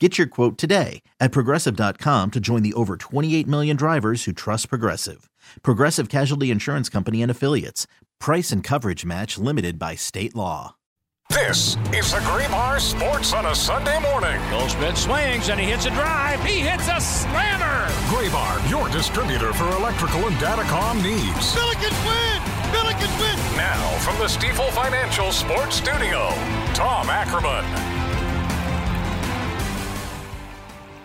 Get your quote today at progressive.com to join the over 28 million drivers who trust Progressive. Progressive Casualty Insurance Company and Affiliates. Price and coverage match limited by state law. This is the Graybar Sports on a Sunday morning. Goldschmidt swings and he hits a drive. He hits a slammer. Graybar, your distributor for electrical and datacom needs. Billikens win! Billikens win! Now, from the Stifel Financial Sports Studio, Tom Ackerman.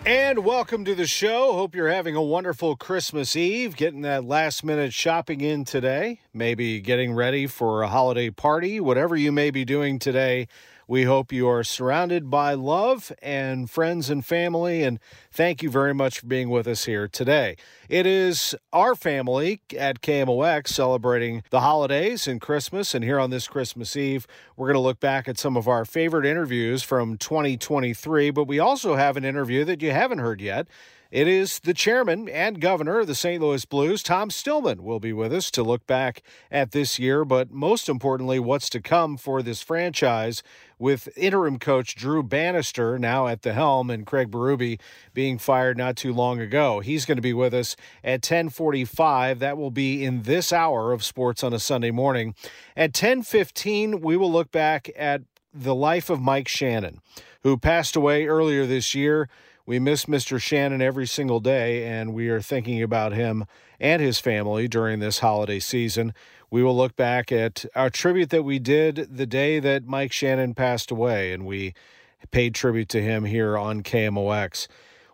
And welcome to the show. Hope you're having a wonderful Christmas Eve, getting that last minute shopping in today, maybe getting ready for a holiday party, whatever you may be doing today. We hope you are surrounded by love and friends and family. And thank you very much for being with us here today. It is our family at KMOX celebrating the holidays and Christmas. And here on this Christmas Eve, we're going to look back at some of our favorite interviews from 2023. But we also have an interview that you haven't heard yet. It is the chairman and governor of the St. Louis Blues, Tom Stillman, will be with us to look back at this year, but most importantly, what's to come for this franchise with interim coach Drew Bannister now at the helm and Craig Berube being fired not too long ago. He's going to be with us at 1045. That will be in this hour of sports on a Sunday morning. At 1015, we will look back at the life of Mike Shannon, who passed away earlier this year. We miss Mr. Shannon every single day, and we are thinking about him and his family during this holiday season. We will look back at our tribute that we did the day that Mike Shannon passed away, and we paid tribute to him here on KMOX.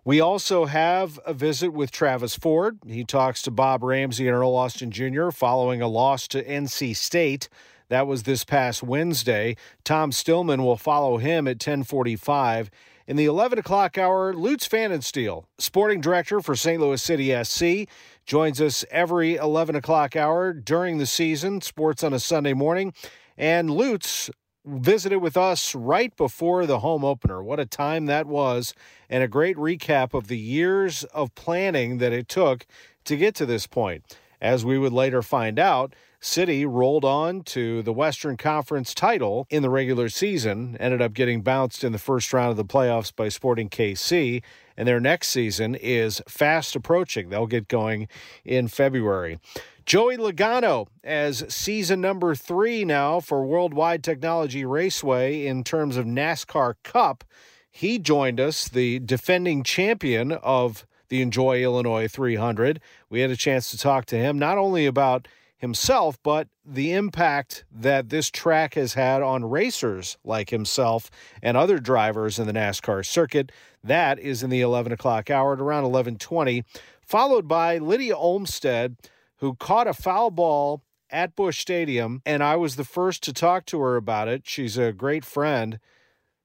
We also have a visit with Travis Ford. He talks to Bob Ramsey and Earl Austin Jr. following a loss to NC State. That was this past Wednesday. Tom Stillman will follow him at 1045. In the 11 o'clock hour, Lutz Pfannenstiel, sporting director for St. Louis City SC, joins us every 11 o'clock hour during the season, sports on a Sunday morning. And Lutz visited with us right before the home opener. What a time that was, and a great recap of the years of planning that it took to get to this point. As we would later find out, City rolled on to the Western Conference title in the regular season, ended up getting bounced in the first round of the playoffs by Sporting KC, and their next season is fast approaching. They'll get going in February. Joey Logano as season number three now for Worldwide Technology Raceway in terms of NASCAR Cup. He joined us, the defending champion of the Enjoy Illinois 300. We had a chance to talk to him not only about himself, but the impact that this track has had on racers like himself and other drivers in the NASCAR circuit. That is in the 11 o'clock hour at around 11:20, followed by Lydia Olmstead, who caught a foul ball at Busch Stadium, and I was the first to talk to her about it. She's a great friend.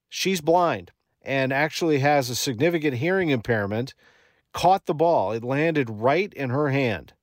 She's blind and actually has a significant hearing impairment. Caught the ball; it landed right in her hand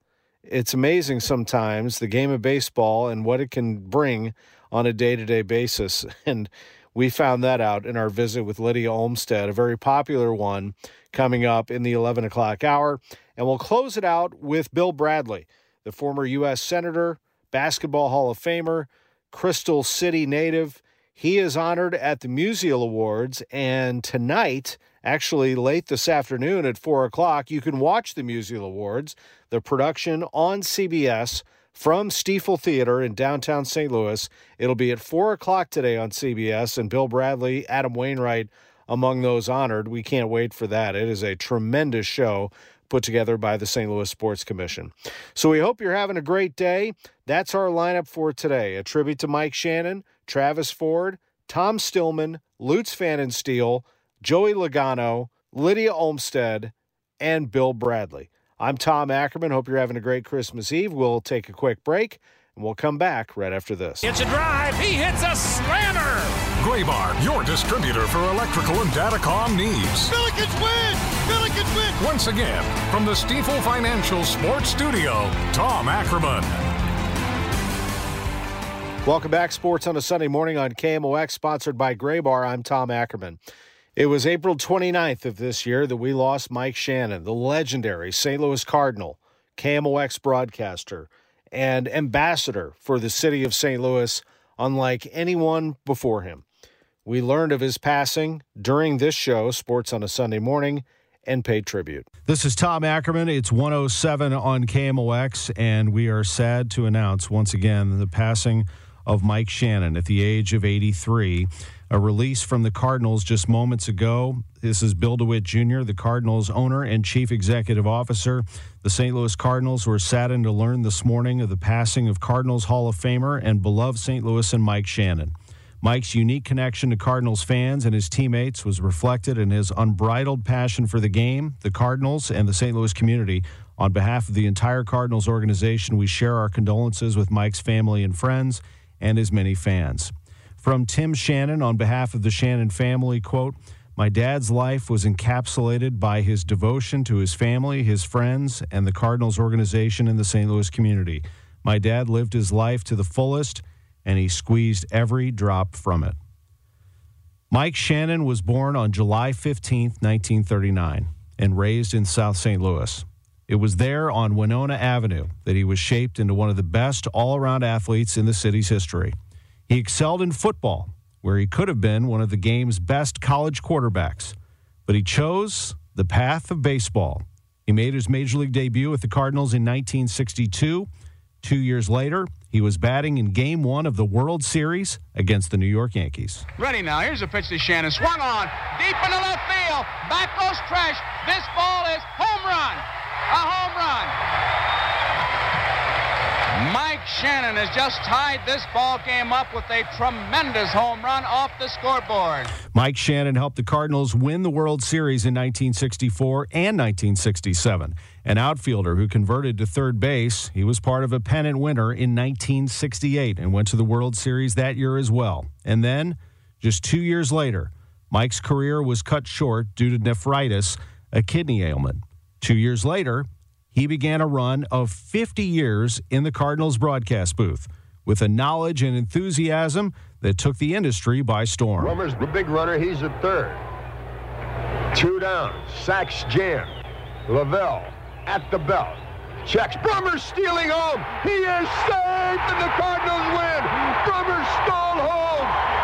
it's amazing sometimes the game of baseball and what it can bring on a day to day basis. And we found that out in our visit with Lydia Olmstead, a very popular one coming up in the 11 o'clock hour. And we'll close it out with Bill Bradley, the former U.S. Senator, Basketball Hall of Famer, Crystal City native. He is honored at the Musial Awards, and tonight, actually late this afternoon at 4 o'clock, you can watch the Musial Awards the production on CBS from Stifel Theater in downtown St. Louis. It'll be at 4 o'clock today on CBS, and Bill Bradley, Adam Wainwright, among those honored. We can't wait for that. It is a tremendous show put together by the St. Louis Sports Commission. So we hope you're having a great day. That's our lineup for today. A tribute to Mike Shannon, Travis Ford, Tom Stillman, Lutz Pfannenstiel, Joey Logano, Lydia Olmstead, and Bill Bradley. I'm Tom Ackerman. Hope you're having a great Christmas Eve. We'll take a quick break and we'll come back right after this. It's a drive. He hits a slammer. Graybar, your distributor for electrical and datacom needs. Billikens win! Billikens win! Once again, from the Stifel Financial Sports Studio, Tom Ackerman. Welcome back, Sports on a Sunday morning on KMOX, sponsored by Graybar. I'm Tom Ackerman. It was April 29th of this year that we lost Mike Shannon, the legendary St. Louis Cardinal, KMOX broadcaster, and ambassador for the city of St. Louis, unlike anyone before him. We learned of his passing during this show, Sports on a Sunday morning, and paid tribute. This is Tom Ackerman. It's 107 on KMOX, and we are sad to announce once again the passing of Mike Shannon at the age of 83. A release from the Cardinals just moments ago. This is Bill DeWitt Jr., the Cardinals owner and chief executive officer. The St. Louis Cardinals were saddened to learn this morning of the passing of Cardinals Hall of Famer and beloved St. Louis and Mike Shannon. Mike's unique connection to Cardinals fans and his teammates was reflected in his unbridled passion for the game, the Cardinals, and the St. Louis community. On behalf of the entire Cardinals organization, we share our condolences with Mike's family and friends and his many fans. From Tim Shannon on behalf of the Shannon family, quote, my dad's life was encapsulated by his devotion to his family, his friends, and the Cardinals organization in the St. Louis community. My dad lived his life to the fullest, and he squeezed every drop from it. Mike Shannon was born on July 15, 1939, and raised in South St. Louis. It was there on Winona Avenue that he was shaped into one of the best all around athletes in the city's history. He excelled in football, where he could have been one of the game's best college quarterbacks, but he chose the path of baseball. He made his major league debut with the Cardinals in 1962. Two years later, he was batting in game one of the World Series against the New York Yankees. Ready now. Here's a pitch to Shannon. Swung on. Deep into left field. Back goes Tresh. This ball is home run. A home run. Shannon has just tied this ball game up with a tremendous home run off the scoreboard. Mike Shannon helped the Cardinals win the World Series in 1964 and 1967. An outfielder who converted to third base, he was part of a pennant winner in 1968 and went to the World Series that year as well. And then, just two years later, Mike's career was cut short due to nephritis, a kidney ailment. Two years later, he began a run of 50 years in the Cardinals broadcast booth with a knowledge and enthusiasm that took the industry by storm. Brummer's the big runner. He's at third. Two down. Sacks jam. Lavelle at the belt. Checks. Brummer stealing home. He is safe, and the Cardinals win. Brummer stole home.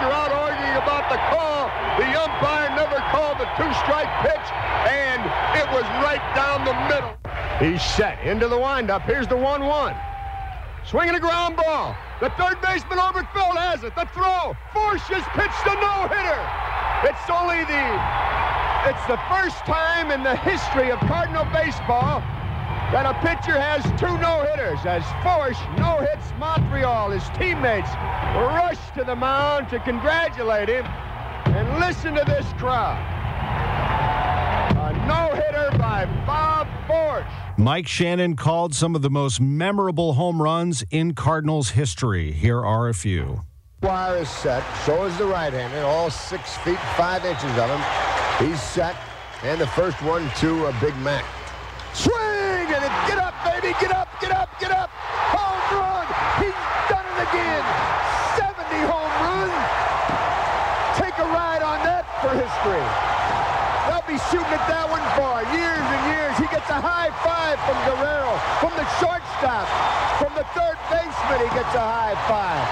Are out arguing about the call. The umpire never called the two-strike pitch, and it was right down the middle. He's set into the windup. Here's the 1-1. Swinging a ground ball. The third baseman Oberkfell has it. The throw. Forsch just pitched a no-hitter. It's only the it's the first time in the history of Cardinal baseball that a pitcher has two no-hitters. As Forsch no-hits Montreal, his teammates rush to the mound to congratulate him. And listen to this crowd. A no-hitter by Bob Forsch. Mike Shannon called some of the most memorable home runs in Cardinals history. Here are a few. Wire is set. So is the right-hander. All six feet five inches of him. He's set. And the first one to a Big Mac. Swing and it, get up, baby, get up, get up, get up. Home run. He's done it again. 70 home runs. Take a ride on that for history. They'll be shooting at that one for years and years. He gets a high five from Guerrero, from the shortstop, from the third baseman. He gets a high five.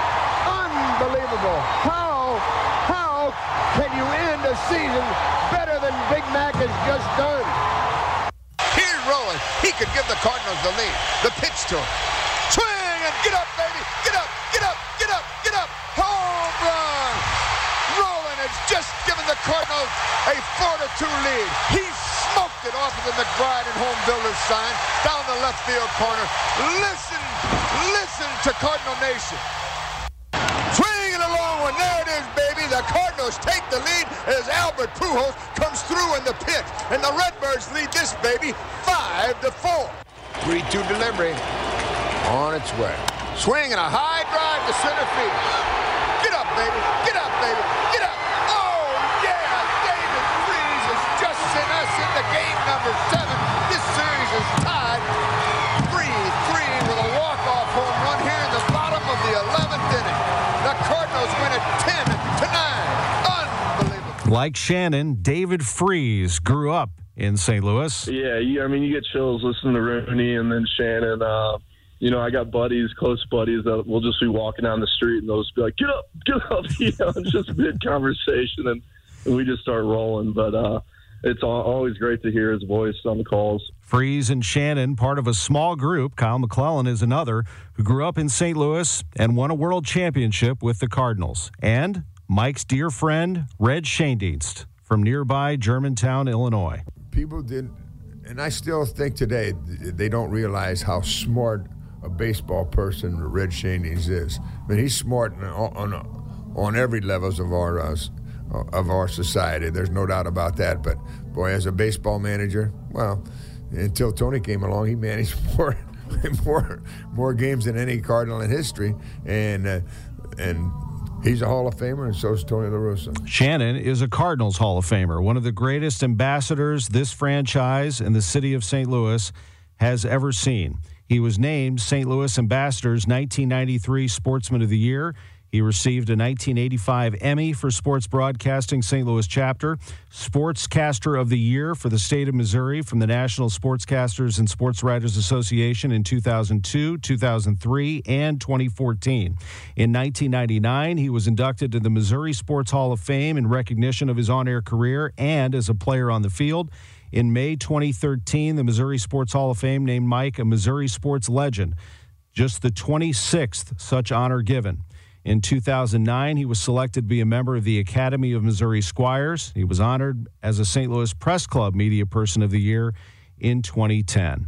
Unbelievable. How, how can you end a season better than Big Mac has just done? He could give the Cardinals the lead. The pitch to him. Swing and get up, baby. Get up, get up, get up, get up. Home run. Rolen has just given the Cardinals a 4-2 lead. He smoked it off of the McBride and Home Builders sign down the left field corner. Listen, listen to Cardinal Nation. Swinging a long one. There it is, baby. The Cardinals take the lead as Albert Pujols comes through in the pitch. And the Redbirds lead this baby 5 to 4. 3-2 delivery on its way. Swing and a high drive to center field. Get up, baby. Get up, baby. Get up. Oh, yeah. David Freese has just sent us into game number seven. This series is tied 3-3 with a walk-off home run here in the bottom of the 11th inning. The Cardinals win it 10 to 9. Unbelievable. Like Shannon, David Freese grew up in St. Louis. Yeah, you, I mean, you get chills listening to Rooney and then Shannon. Uh, you know, I got buddies, close buddies that will just be walking down the street and they'll just be like, "Get up, get up!" You know, it's just mid conversation, and, and we just start rolling. But uh, it's al- always great to hear his voice on the calls. Freese and Shannon, part of a small group. Kyle McClellan is another who grew up in St. Louis and won a world championship with the Cardinals. And Mike's dear friend, Red Schoendienst from nearby Germantown, Illinois. People didn't, and I still think today they don't realize how smart a baseball person Red Schoendienst is. I mean, he's smart on on, on every levels of our uh, of our society. There's no doubt about that. But boy, as a baseball manager, well, until Tony came along, he managed more more more games than any Cardinal in history, and uh, and. He's a Hall of Famer, and so is Tony La Russa. Shannon is a Cardinals Hall of Famer, one of the greatest ambassadors this franchise and the city of St. Louis has ever seen. He was named St. Louis Ambassador's 1993 Sportsman of the Year. He received a 1985 Emmy for Sports Broadcasting St. Louis chapter, Sportscaster of the Year for the state of Missouri from the National Sportscasters and Sports Writers Association in 2002, 2003, and 2014. In 1999, he was inducted to the Missouri Sports Hall of Fame in recognition of his on air career and as a player on the field. In May 2013, the Missouri Sports Hall of Fame named Mike a Missouri sports legend, just the 26th such honor given. In 2009, he was selected to be a member of the Academy of Missouri Squires. He was honored as a St. Louis Press Club Media Person of the Year in 2010.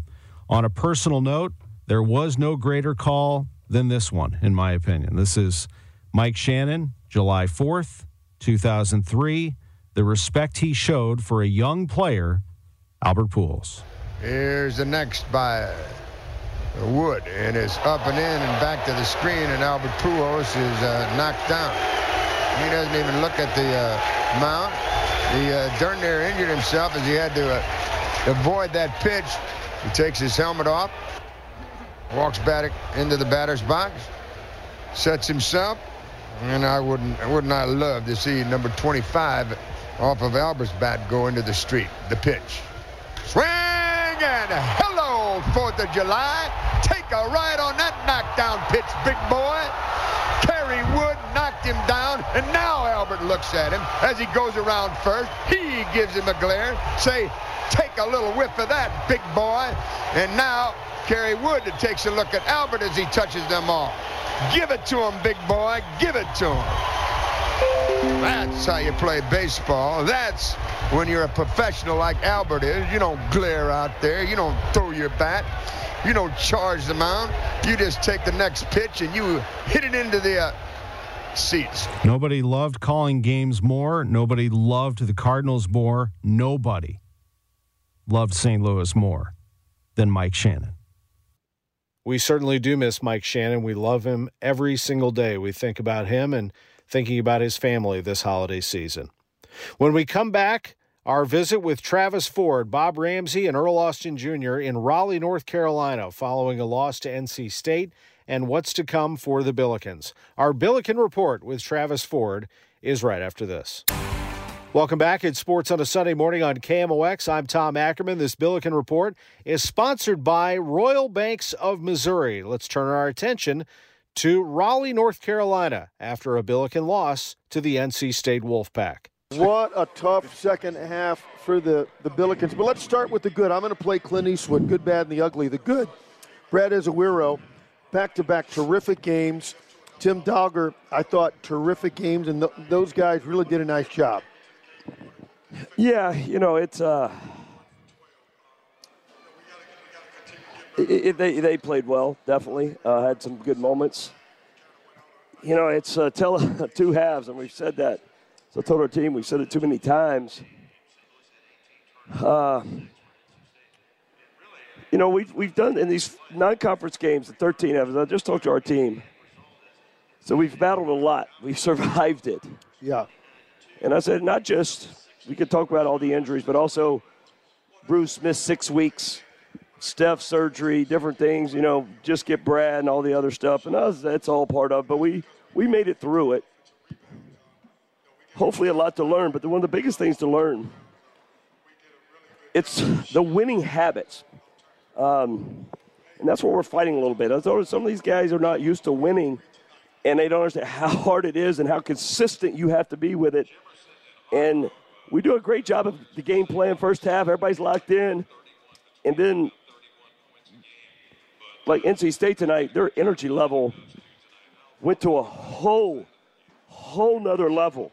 On a personal note, there was no greater call than this one, in my opinion. This is Mike Shannon, July 4th, 2003. The respect he showed for a young player, Albert Pujols. Here's the next by Wood, and it's up and in and back to the screen, and Albert Pujols is uh, knocked down. He doesn't even look at the uh, mound. He uh, darn near injured himself as he had to uh, avoid that pitch. He takes his helmet off, walks back into the batter's box, sets himself, and I wouldn't, I would not I love to see number 25 off of Albert's bat go into the street. The pitch. Swing and hello, 4th of July. Take a ride on that knockdown pitch, big boy. Kerry Wood knocked him down, and now Albert looks at him as he goes around first. He gives him a glare. Say, take a little whiff of that, big boy. And now Kerry Wood takes a look at Albert as he touches them all. Give it to him, big boy. Give it to him. That's how you play baseball. That's when you're a professional like Albert is. You don't glare out there. You don't throw your bat. You don't charge the mound. You just take the next pitch and you hit it into the uh, seats. Nobody loved calling games more. Nobody loved the Cardinals more. Nobody loved St. Louis more than Mike Shannon. We certainly do miss Mike Shannon. We love him every single day. We think about him and thinking about his family this holiday season. When we come back, our visit with Travis Ford, Bob Ramsey, and Earl Austin Jr. in Raleigh, North Carolina, following a loss to NC State, and what's to come for the Billikens. Our Billiken Report with Travis Ford is right after this. Welcome back. It's Sports on a Sunday morning on KMOX. I'm Tom Ackerman. This Billiken Report is sponsored by Royal Banks of Missouri. Let's turn our attention to Raleigh, North Carolina, after a Billiken loss to the NC State Wolfpack. What a tough second half for the, the Billikens. But let's start with the good. I'm going to play Clint Eastwood, good, bad, and the ugly. The good, Brad Ezewiro back to back terrific games. Tim Dalger, I thought terrific games, and th- those guys really did a nice job. Yeah, you know, it's. Uh, it, they, they played well, definitely. Uh, had some good moments. You know, it's uh, tell two halves, and we've said that. So I told our team, we've said it too many times. Uh, you know, we've, we've done in these non conference games, the 13 of us, I just talked to our team. So we've battled a lot. We've survived it. Yeah. And I said, not just, we could talk about all the injuries, but also Bruce missed six weeks, Steph surgery, different things, you know, just get Brad and all the other stuff. And us, that's all part of it. But we, we made it through it. Hopefully, a lot to learn. But one of the biggest things to learn it's the winning habits. Um, and that's what we're fighting a little bit. Some of these guys are not used to winning, and they don't understand how hard it is and how consistent you have to be with it. And we do a great job of the game plan first half. Everybody's locked in. And then, like NC State tonight, their energy level went to a whole, whole nother level.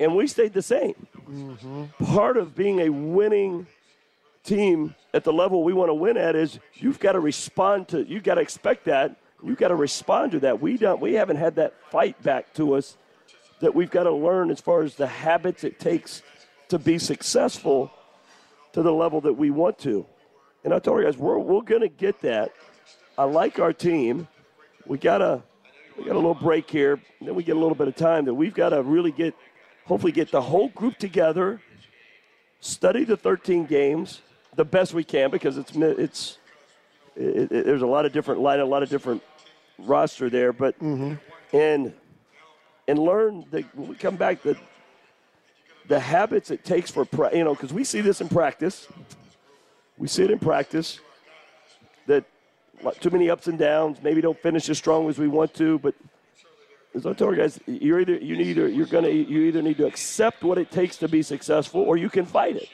And we stayed the same. Mm-hmm. Part of being a winning team at the level we want to win at is you've got to respond to, you've got to expect that. You've got to respond to that. We don't, we haven't had that fight back to us that we've got to learn as far as the habits it takes to be successful to the level that we want to. And I told you guys, we're, we're going to get that. I like our team. We got to we got a little break here, then we get a little bit of time that we've got to really get, hopefully, get the whole group together, study the 13 games the best we can because it's it's it, it, there's a lot of different light, a lot of different roster there, but mm-hmm. and and learn that when we come back the the habits it takes for you know because we see this in practice, we see it in practice that too many ups and downs, maybe don't finish as strong as we want to, but as I told you guys, you're either you need you're gonna you either need to accept what it takes to be successful or you can fight it,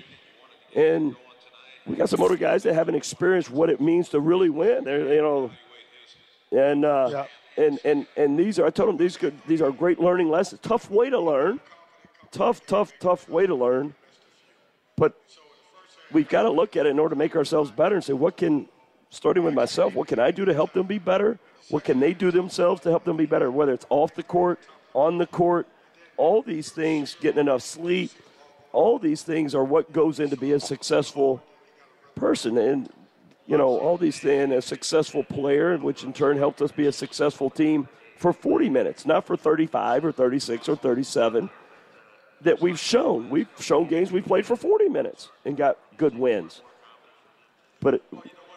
and we got some older guys that haven't experienced what it means to really win. They're, you know, and uh, and and and these are I told them these could, these are great learning lessons. Tough way to learn, tough, tough, tough way to learn. But we've got to look at it in order to make ourselves better and say, what can, starting with myself, what can I do to help them be better? What can they do themselves to help them be better? Whether it's off the court, on the court, all these things, getting enough sleep, all these things are what goes into being a successful person. And, you know, all these things, a successful player, which in turn helped us be a successful team for 40 minutes, not for 35 or 36 or 37 that we've shown. We've shown games we've played for 40 minutes and got good wins. But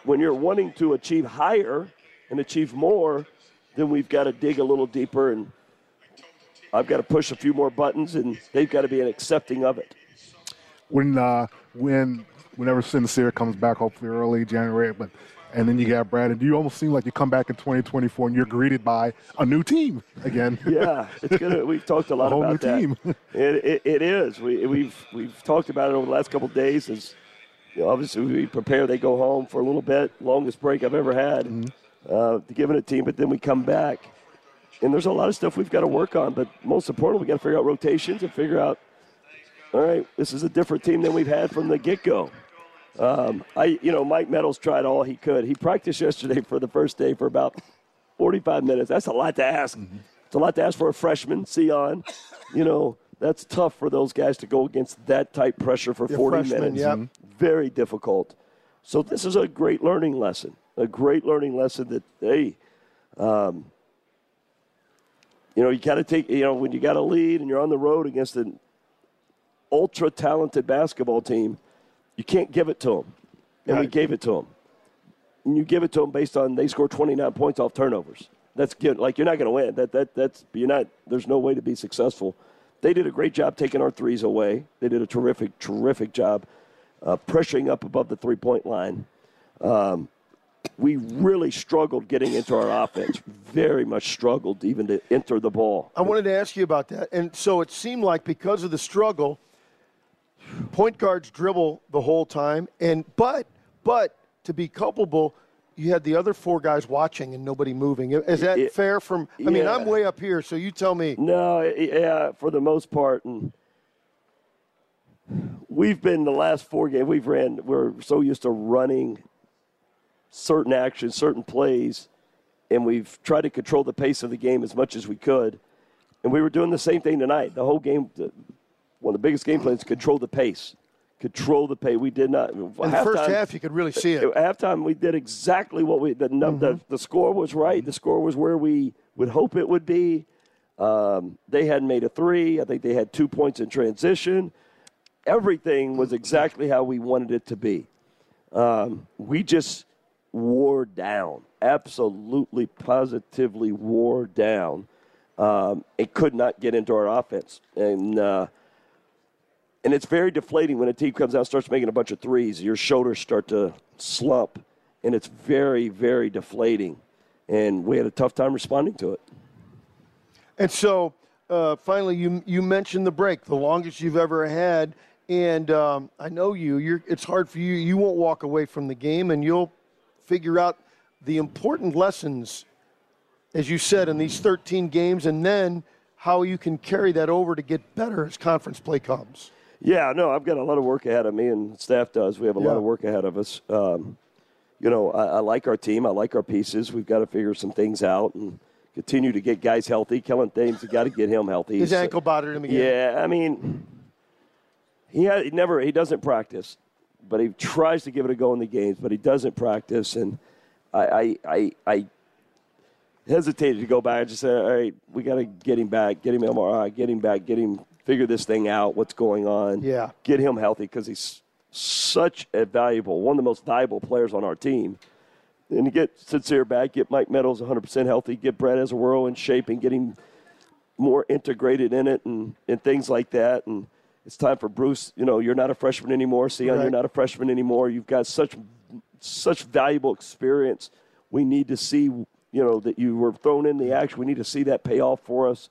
when you're wanting to achieve higher and achieve more, then we've got to dig a little deeper and I've got to push a few more buttons and they've got to be an accepting of it. When uh, when whenever Sincere comes back, hopefully early January. But and then you got Brad, and you almost seem like you come back in 2024 and you're greeted by a new team again. yeah, it's gonna. We've talked a lot a whole about new that. Team. it, it, it is. We, we've we've talked about it over the last couple of days. As you know, obviously we prepare, they go home for a little bit, longest break I've ever had mm-hmm. Uh, to give it a team. But then we come back, and there's a lot of stuff we've got to work on. But most importantly, we got to figure out rotations and figure out. All right, this is a different team than we've had from the get go. Um, I, you know, Mike Meadows tried all he could. He practiced yesterday for the first day for about 45 minutes. That's a lot to ask. Mm-hmm. It's a lot to ask for a freshman, Sion. You know, that's tough for those guys to go against that type pressure for 40 freshman, minutes. Yep. Very difficult. So this is a great learning lesson. A great learning lesson that hey, um, you know, you got to take. You know, when you got a lead and you're on the road against an ultra talented basketball team you can't give it to them. And right. we gave it to them. And you give it to them based on they score 29 points off turnovers. That's good. Like you're not going to win. That that that's you're not. There's no way to be successful. They did a great job taking our threes away. They did a terrific, terrific job uh, pressuring up above the three point line. Um, we really struggled getting into our offense. Very much struggled even to enter the ball. I wanted to ask you about that. And so it seemed like because of the struggle, point guards dribble the whole time, and but but to be culpable, you had the other four guys watching and nobody moving. Is that It- fair? From I mean. I'm way up here, so you tell me. No, yeah, for the most part, and we've been the last four games we've ran. We're so used to running certain actions, certain plays, and we've tried to control the pace of the game as much as we could. And we were doing the same thing tonight. The whole game, the- one of the biggest game plans, control the pace. Control the pace. We did not. In the first half, you could really see it. At halftime, we did exactly what we. The, Mm-hmm. the, the score was right. The score was where we would hope it would be. Um, they hadn't made a three. I think they had two points in transition. Everything was exactly how we wanted it to be. Um, we just wore down, absolutely, positively wore down, um, and could not get into our offense. And uh, and it's very deflating when a team comes out starts making a bunch of threes. Your shoulders start to slump, and it's very, very deflating. And we had a tough time responding to it. And so, uh, finally, you you mentioned the break, the longest you've ever had, and um, I know you. You're, it's hard for you. You won't walk away from the game, and you'll figure out the important lessons, as you said, in these 13 games, and then how you can carry that over to get better as conference play comes. Yeah, no, I've got a lot of work ahead of me, and staff does. We have a lot of work ahead of us. Um, you know, I, I like our team. I like our pieces. We've got to figure some things out and continue to get guys healthy. Kellen Thames, we got to get him healthy. His He's- ankle bothered him again. Yeah, I mean, he, had, he never he doesn't practice, but he tries to give it a go in the games, but he doesn't practice, and I I I, I hesitated to go back. I just said, all right, we got to get him back, get him MRI, get him back, get him figure this thing out, what's going on, Yeah. get him healthy because he's such a valuable, one of the most valuable players on our team. And to get Sincere back, get Mike Meadows 100% healthy, get Brad Ezewiro in shape, and get him more integrated in it and, and things like that. And it's time for Bruce. You know, you're not a freshman anymore. Sion, Right. you're not a freshman anymore. You've got such such valuable experience. We need to see, you know, that you were thrown in the action. We need to see that pay off for us.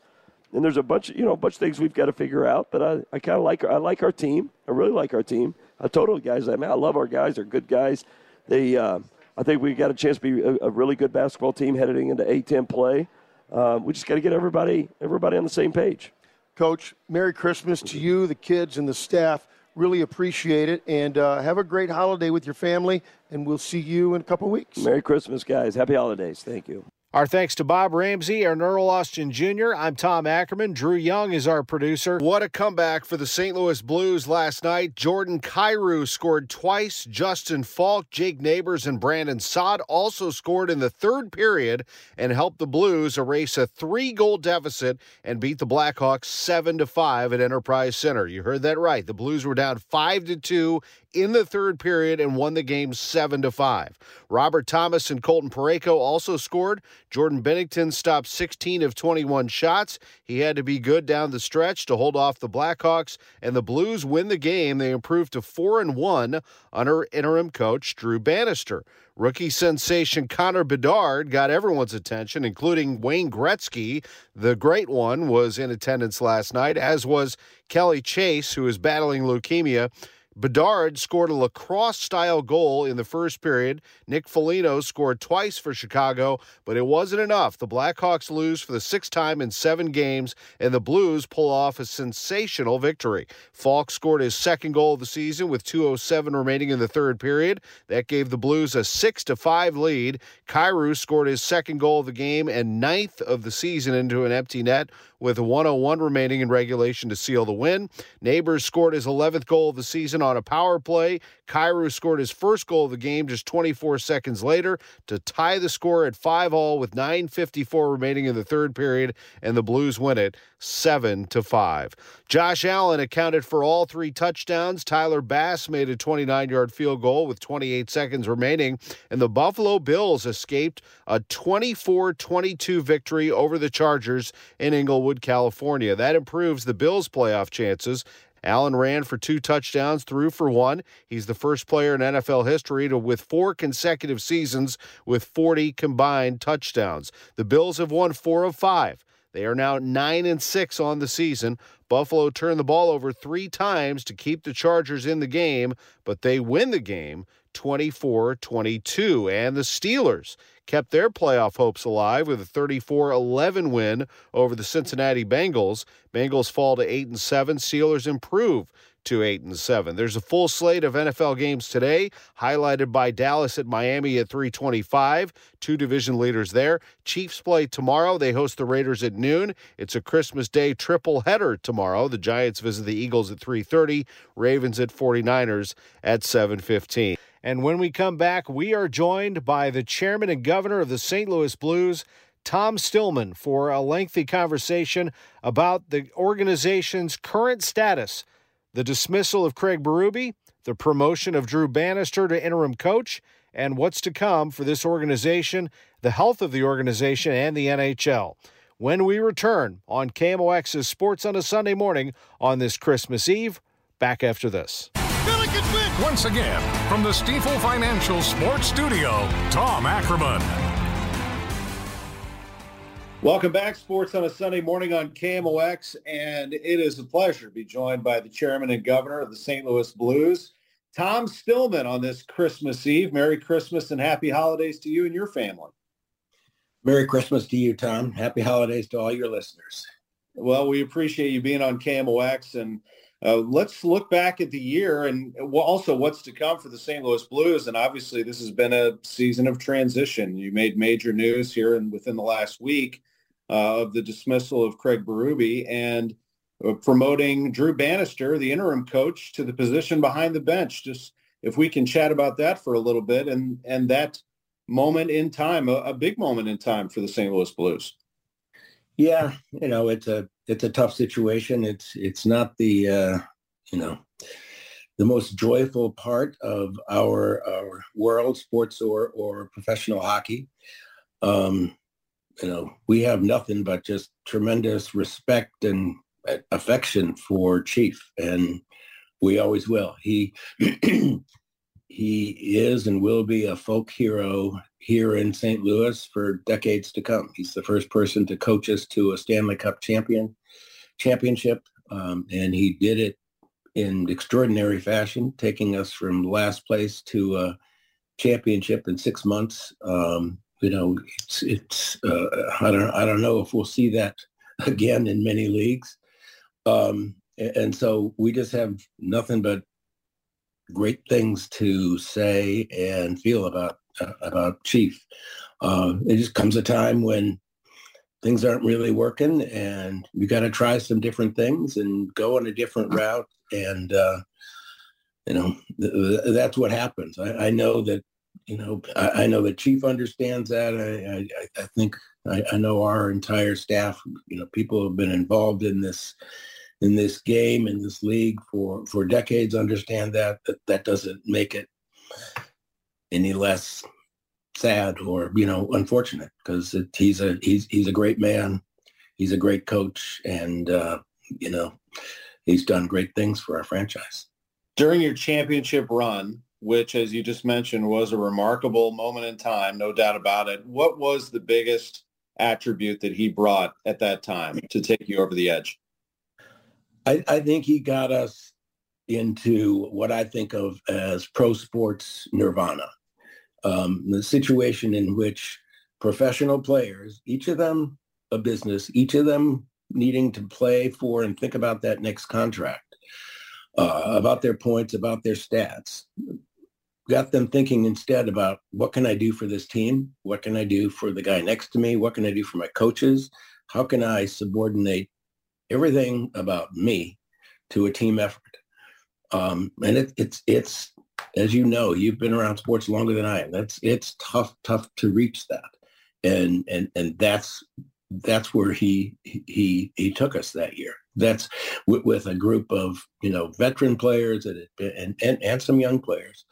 And there's a bunch, of, you know, a bunch of things we've got to figure out. But I, I kind of like, I like our team. I really like our team. I told the guys, I mean, I love our guys. They're good guys. They, uh, I think we got a chance to be a, a really good basketball team heading into A10 play. Uh, we just got to get everybody, everybody on the same page. Coach, Merry Christmas to you, the kids, and the staff. Really appreciate it, and uh, have a great holiday with your family. And we'll see you in a couple weeks. Merry Christmas, guys. Happy holidays. Thank you. Our thanks to Bob Ramsey and Earl Austin Jr. I'm Tom Ackerman. Drew Young is our producer. What a comeback for the St. Louis Blues last night. Jordan Kyrou scored twice. Justin Faulk, Jake Neighbors, and Brandon Saad also scored in the third period and helped the Blues erase a three-goal deficit and beat the Blackhawks seven to five at Enterprise Center. You heard that right. The Blues were down five to two in the third period and won the game 7 to 5. Robert Thomas and Colton Parayko also scored. Jordan Binnington stopped 16 of 21 shots. He had to be good down the stretch to hold off the Blackhawks and the Blues win the game. They improved to 4 and 1 under interim coach Drew Bannister. Rookie sensation Connor Bedard got everyone's attention, including Wayne Gretzky. The great one was in attendance last night, as was Kelly Chase, who is battling leukemia. Bedard scored a lacrosse style goal in the first period. Nick Foligno scored twice for Chicago, but it wasn't enough. The Blackhawks lose for the sixth time in seven games, and the Blues pull off a sensational victory. Faulk scored his second goal of the season with 2.07 remaining in the third period. That gave the Blues a 6 to 5 lead. Kyrou scored his second goal of the game and ninth of the season into an empty net with 101 remaining in regulation to seal the win. Neighbors scored his 11th goal of the season on a power play. Kyrou scored his first goal of the game just 24 seconds later to tie the score at 5 all with 9:54 remaining in the third period and the Blues win it 7 to 5. Josh Allen accounted for all three touchdowns. Tyler Bass made a 29-yard field goal with 28 seconds remaining and the Buffalo Bills escaped a 24-22 victory over the Chargers in Inglewood, California. That improves the Bills' playoff chances. Allen ran for two touchdowns, threw for one. He's the first player in NFL history to with four consecutive seasons with 40 combined touchdowns. The Bills have won 4 of 5. They are now 9 and 6 on the season. Buffalo turned the ball over 3 times to keep the Chargers in the game, but they win the game 24-22. And the Steelers kept their playoff hopes alive with a 34-11 win over the Cincinnati Bengals. Bengals fall to 8 and 7. Steelers improve to 8 and 7. There's a full slate of NFL games today, highlighted by Dallas at Miami at 325, two division leaders there. Chiefs play tomorrow. They host the Raiders at noon. It's a Christmas Day triple header tomorrow. The Giants visit the Eagles at 3:30, Ravens at 49ers at 7:15. And when we come back, we are joined by the chairman and governor of the St. Louis Blues, Tom Stillman, for a lengthy conversation about the organization's current status the dismissal of Craig Berube, the promotion of Drew Bannister to interim coach, and what's to come for this organization, the health of the organization, and the NHL. When we return on KMOX's Sports on a Sunday morning on this Christmas Eve, back after this. Once again, from the Stifel Financial Sports Studio, Tom Ackerman. Welcome back, Sports on a Sunday morning on KMOX, and it is a pleasure to be joined by the chairman and governor of the St. Louis Blues, Tom Stillman, on this Christmas Eve. Merry Christmas and happy holidays to you and your family. Merry Christmas to you, Tom. Happy holidays to all your listeners. Well, we appreciate you being on KMOX, and uh, let's look back at the year and also what's to come for the St. Louis Blues. And obviously, this has been a season of transition. You made major news here and within the last week uh, of the dismissal of Craig Berube and uh, promoting Drew Bannister, the interim coach, to the position behind the bench. Just if we can chat about that for a little bit and and that moment in time, a, a big moment in time for the St. Louis Blues. Yeah, you know it's a it's a tough situation. It's it's not the uh, you know the most joyful part of our our world, sports or or professional hockey. Um, you know, we have nothing but just tremendous respect and affection for Chief, and we always will. He he is and will be a folk hero here in St. Louis for decades to come. He's the first person to coach us to a Stanley Cup champion championship, um, and he did it in extraordinary fashion, taking us from last place to a championship in six months. Um, you know, it's it's uh, I don't I don't know if we'll see that again in many leagues. Um, and so we just have nothing but great things to say and feel about uh, about Chief. Uh, it just comes a time when things aren't really working, and you got to try some different things and go on a different route. And uh, you know th- th- that's what happens. I, I know that you know, I, I, know the chief understands that. I, I, I think I, I, know our entire staff. You know, people have been involved in this in this game in this league for for decades. Understand that that that doesn't make it any less sad or you know unfortunate because he's a he's he's a great man. He's a great coach, and uh, you know, he's done great things for our franchise. During your championship run, which, as you just mentioned, was a remarkable moment in time, no doubt about it. What was the biggest attribute that he brought at that time to take you over the edge? I, I think he got us into what I think of as pro sports nirvana, um, the situation in which professional players, each of them a business, each of them needing to play for and think about that next contract, uh, about their points, about their stats, got them thinking instead about what can I do for this team? What can I do for the guy next to me? What can I do for my coaches? How can I subordinate everything about me to a team effort? Um, and it, it's it's as you know, you've been around sports longer than I am. That's it's tough tough to reach that, and and and that's that's where he he he took us that year. That's with, with a group of you know veteran players and and and, and some young players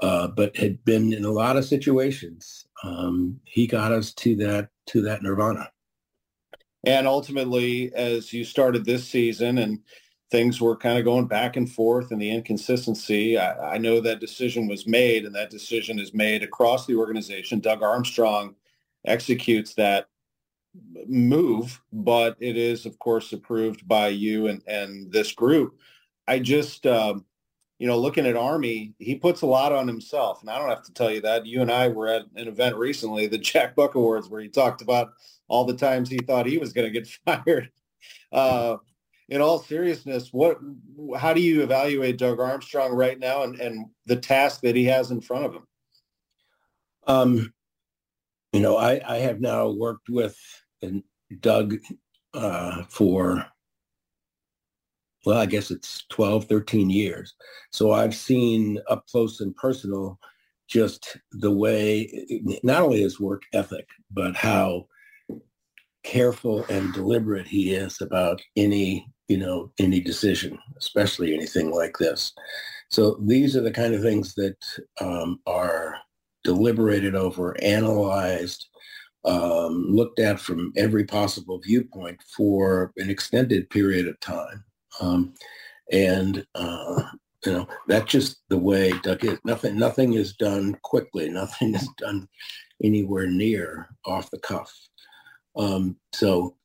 uh, but had been in a lot of situations. Um, he got us to that to that nirvana. And ultimately, as you started this season and things were kind of going back and forth and the inconsistency, I, I know that decision was made and that decision is made across the organization. Doug Armstrong executes that move, but it is, of course, approved by you and, and this group. I just, um, you know, looking at Army, he puts a lot on himself. And I don't have to tell you that. You and I were at an event recently, the Jack Buck Awards, where he talked about all the times he thought he was going to get fired. Uh, in all seriousness, what, how do you evaluate Doug Armstrong right now and, and the task that he has in front of him? Um, you know, I, I have now worked with Doug uh, for well, I guess it's 12, 13 years. So I've seen up close and personal just the way, not only his work ethic, but how careful and deliberate he is about any, you know, any decision, especially anything like this. So these are the kind of things that um, are deliberated over, analyzed, um, looked at from every possible viewpoint for an extended period of time. Um, and uh, you know that's just the way Doug is. Nothing, nothing is done quickly. Nothing is done anywhere near off the cuff. Um, so,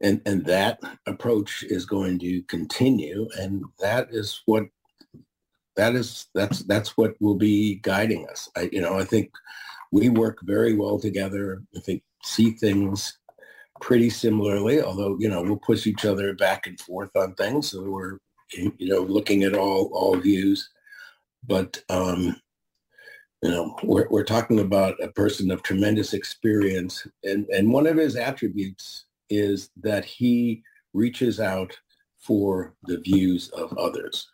and and that approach is going to continue, and that is what that is that's that's what will be guiding us. I, you know, I think we work very well together. I think see things pretty similarly, although, you know, we'll push each other back and forth on things. So we're, you know, looking at all, all views. But, um, you know, we're, we're talking about a person of tremendous experience. And, and one of his attributes is that he reaches out for the views of others.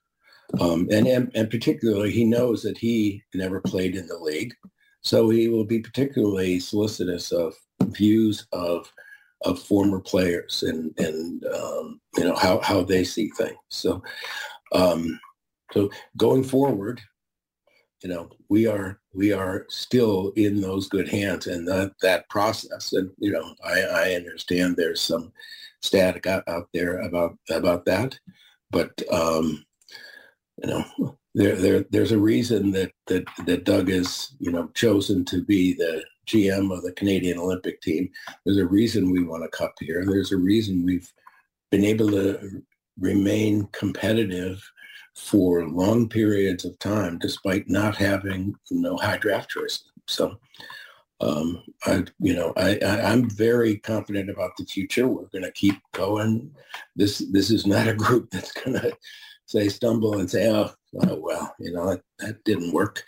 Um, and, and, and particularly, he knows that he never played in the league. So he will be particularly solicitous of views of of former players and and um, you know how how they see things. So um, so going forward, you know we are we are still in those good hands and that that process. And you know I, I understand there's some static out, out there about about that, but um, you know there, there there's a reason that that that Doug is you know chosen to be the GM of the Canadian Olympic team. There's a reason we won a cup here. There's a reason we've been able to remain competitive for long periods of time, despite not having you know high draft choice. So, um, I you know I, I am very confident about the future. We're going to keep going. This this is not a group that's going to say stumble and say oh, oh well you know that, that didn't work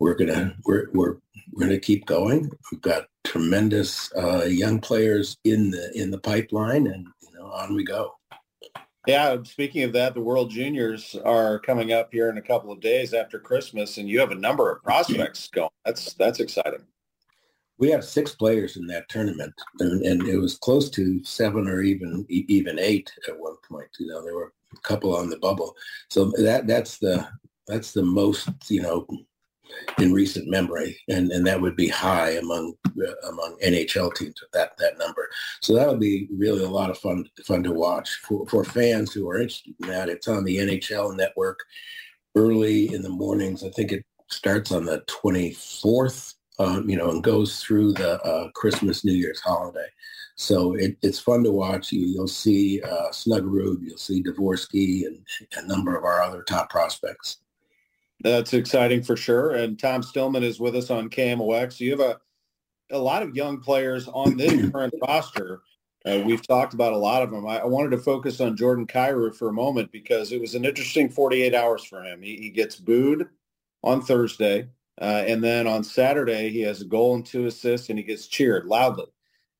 we're gonna we're we're we're gonna keep going. We've got tremendous uh, young players in the in the pipeline, and you know on we go. Yeah, speaking of that, the World Juniors are coming up here in a couple of days after Christmas, and you have a number of prospects going. That's that's exciting. We have six players in that tournament, and, and it was close to seven or even even eight at one point. You know, there were a couple on the bubble, so that that's the that's the most you know in recent memory, and, and that would be high among uh, among NHL teams that that number. So that would be really a lot of fun fun to watch for, for fans who are interested in that. It's on the NHL network early in the mornings. I think it starts on the 24th, um, you know, and goes through the uh, Christmas New Year's holiday. So it, it's fun to watch. You, you'll see uh, Snuggerud, you'll see Dvorsky, and a number of our other top prospects. That's exciting for sure. And Tom Stillman is with us on KMOX. You have a a lot of young players on this current roster. Uh, we've talked about a lot of them. I, I, wanted to focus on Jordan Kyrou for a moment because it was an interesting 48 hours for him. He, he gets booed on Thursday, uh, and then on Saturday he has a goal and two assists, and he gets cheered loudly.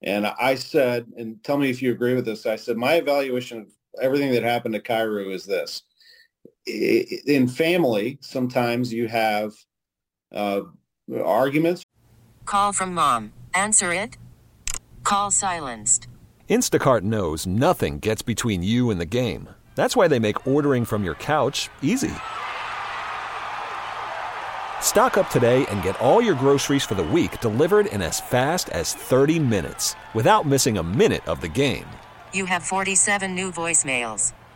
And I said, and tell me if you agree with this. I said my evaluation of everything that happened to Kyrou is this: in family, sometimes you have uh, arguments. Call from mom. Answer it. Call silenced. Instacart knows nothing gets between you and the game. That's why they make ordering from your couch easy. Stock up today and get all your groceries for the week delivered in as fast as 30 minutes without missing a minute of the game. You have 47 new voicemails.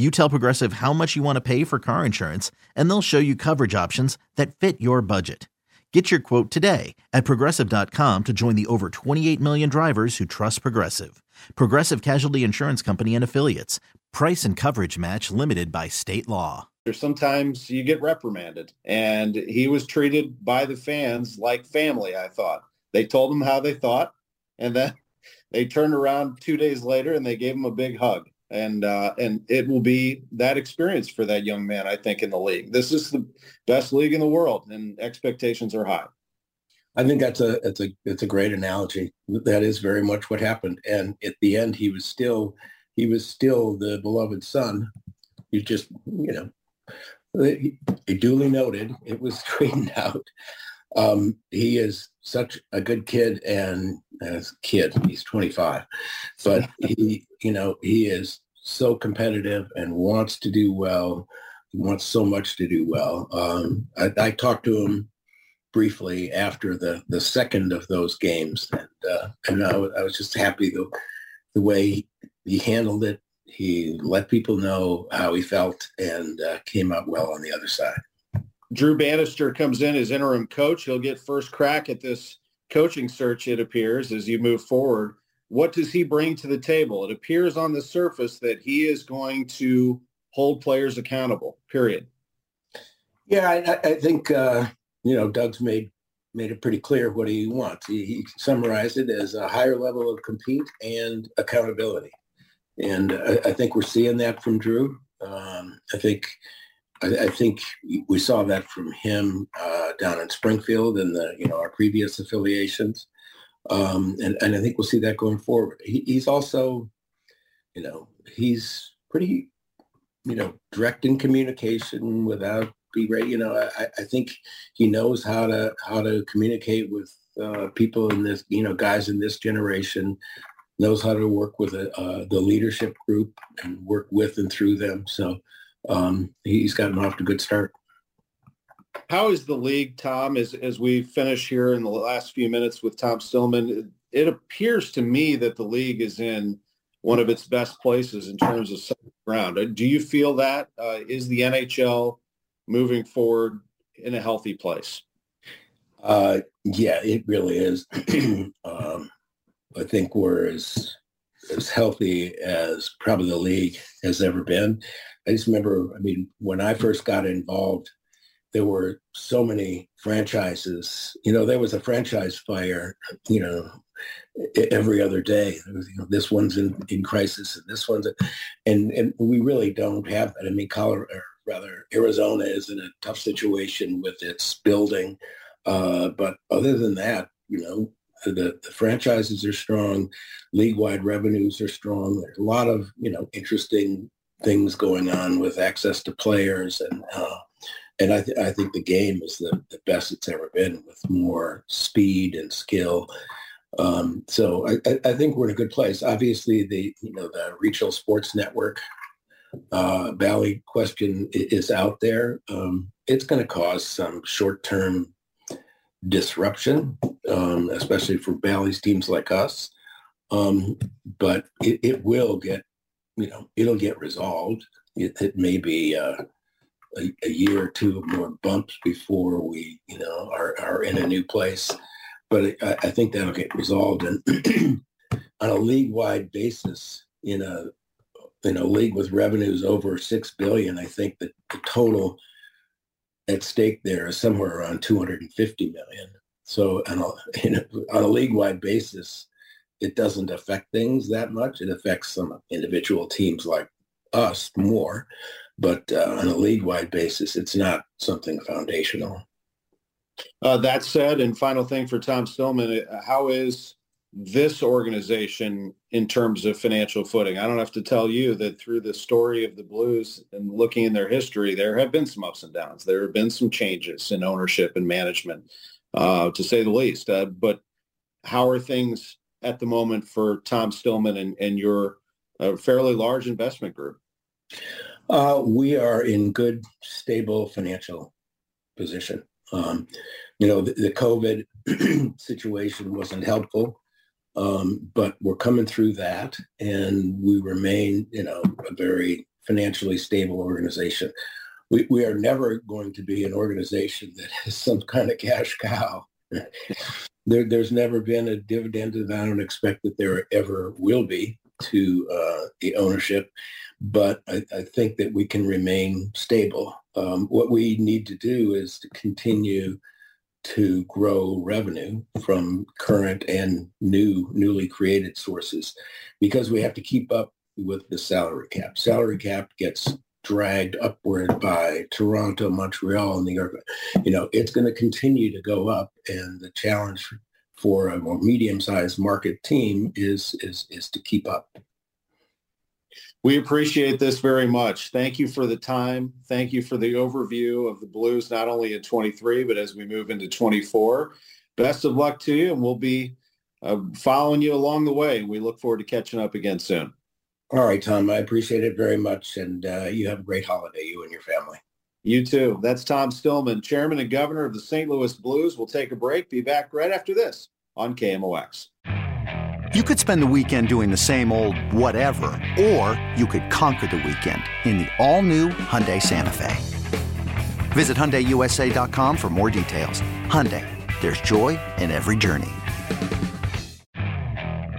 You tell Progressive how much you want to pay for car insurance, and they'll show you coverage options that fit your budget. Get your quote today at progressive.com to join the over 28 million drivers who trust Progressive. Progressive Casualty Insurance Company and Affiliates. Price and coverage match limited by state law. Sometimes you get reprimanded, and he was treated by the fans like family, I thought. They told him how they thought, and then they turned around two days later and they gave him a big hug. And uh, and it will be that experience for that young man, I think, in the league. This is the best league in the world, and expectations are high. I think that's a it's a it's a great analogy. That is very much what happened. And at the end, he was still he was still the beloved son. He just you know duly noted. It was straightened out. Um, he is such a good kid and as kid, he's 25, but he, you know, he is so competitive and wants to do well. He wants so much to do well. Um, I, I, talked to him briefly after the, the second of those games, and uh, and I, I, was just happy the the way he, he, handled it. He let people know how he felt and uh, came out well on the other side. Drew Bannister comes in as interim coach. He'll get first crack at this coaching search, it appears, as you move forward. What does he bring to the table? It appears on the surface that he is going to hold players accountable, period. Yeah, I, I think, uh, you know, Doug's made made it pretty clear what he wants. He, he, summarized it as a higher level of compete and accountability. And I, I think we're seeing that from Drew. Um, I think I, I, think we saw that from him uh, down in Springfield and the you know our previous affiliations, um, and and I think we'll see that going forward. He, he's also, you know, he's pretty, you know, direct in communication without be ready. You know, I, I think he knows how to how to communicate with uh, people in this, you know, guys in this generation knows how to work with a, uh, the leadership group and work with and through them. So um, he's gotten off to a good start. How is the league, Tom, as, as we finish here in the last few minutes with Tom Stillman? It appears to me that the league is in one of its best places in terms of ground. Uh, do you feel that? Uh, is the NHL moving forward in a healthy place? Uh, yeah, it really is. um, I think we're as as healthy as probably the league has ever been. I just remember, I mean, when I first got involved, there were so many franchises. You know, there was a franchise fire, you know, every other day. Was, you know, this one's in, in crisis and this one's, and, and we really don't have that. I mean, Colorado, or rather, Arizona is in a tough situation with its building. Uh, but other than that, you know, the, the franchises are strong, league-wide revenues are strong. There's a lot of, you know, interesting things going on with access to players and uh, and I, th- I think the game is the, the best it's ever been with more speed and skill. Um, so I, I, think we're in a good place. Obviously, the you know the regional sports network uh, Bally question is out there. Um, it's going to cause some short-term disruption, um, especially for Bally's teams like us. Um, but it, it, will get you know, it'll get resolved. It, it may be uh, a, a, year or two more bumps before we, you know, are, are in a new place. But I, I think that'll get resolved. And on a league-wide basis, in a in a league with revenues over six billion, I think that the total at stake there is somewhere around 250 million. So on a, on a league-wide basis, it doesn't affect things that much. It affects some individual teams like us more. but uh, on a league-wide basis, it's not something foundational. Uh, that said, and final thing for Tom Stillman, uh, how is this organization in terms of financial footing? I don't have to tell you that through the story of the Blues and looking in their history, there have been some ups and downs. There have been some changes in ownership and management, uh, to say the least. Uh, but how are things at the moment for Tom Stillman and, and your uh, fairly large investment group? Uh, we are in good, stable financial position. Um, you know, the, the COVID situation wasn't helpful, um, but we're coming through that, and we remain, you know, a very financially stable organization. We, we are never going to be an organization that has some kind of cash cow. there, there's never been a dividend, and I don't expect that there ever will be to uh, the ownership. But I, I, think that we can remain stable. Um, what we need to do is to continue to grow revenue from current and new, newly created sources, because we have to keep up with the salary cap. Salary cap gets dragged upward by Toronto, Montreal, and New York. You know, it's going to continue to go up, and the challenge for a more medium-sized market team is is is to keep up. We appreciate this very much. Thank you for the time. Thank you for the overview of the Blues, not only in 23, but as we move into 24. Best of luck to you, and we'll be uh, following you along the way. We look forward to catching up again soon. All right, Tom. I appreciate it very much, and uh, you have a great holiday, you and your family. You too. That's Tom Stillman, Chairman and Governor of the St. Louis Blues. We'll take a break. Be back right after this on KMOX. You could spend the weekend doing the same old whatever, or you could conquer the weekend in the all-new Hyundai Santa Fe. Visit HyundaiUSA.com for more details. Hyundai, there's joy in every journey.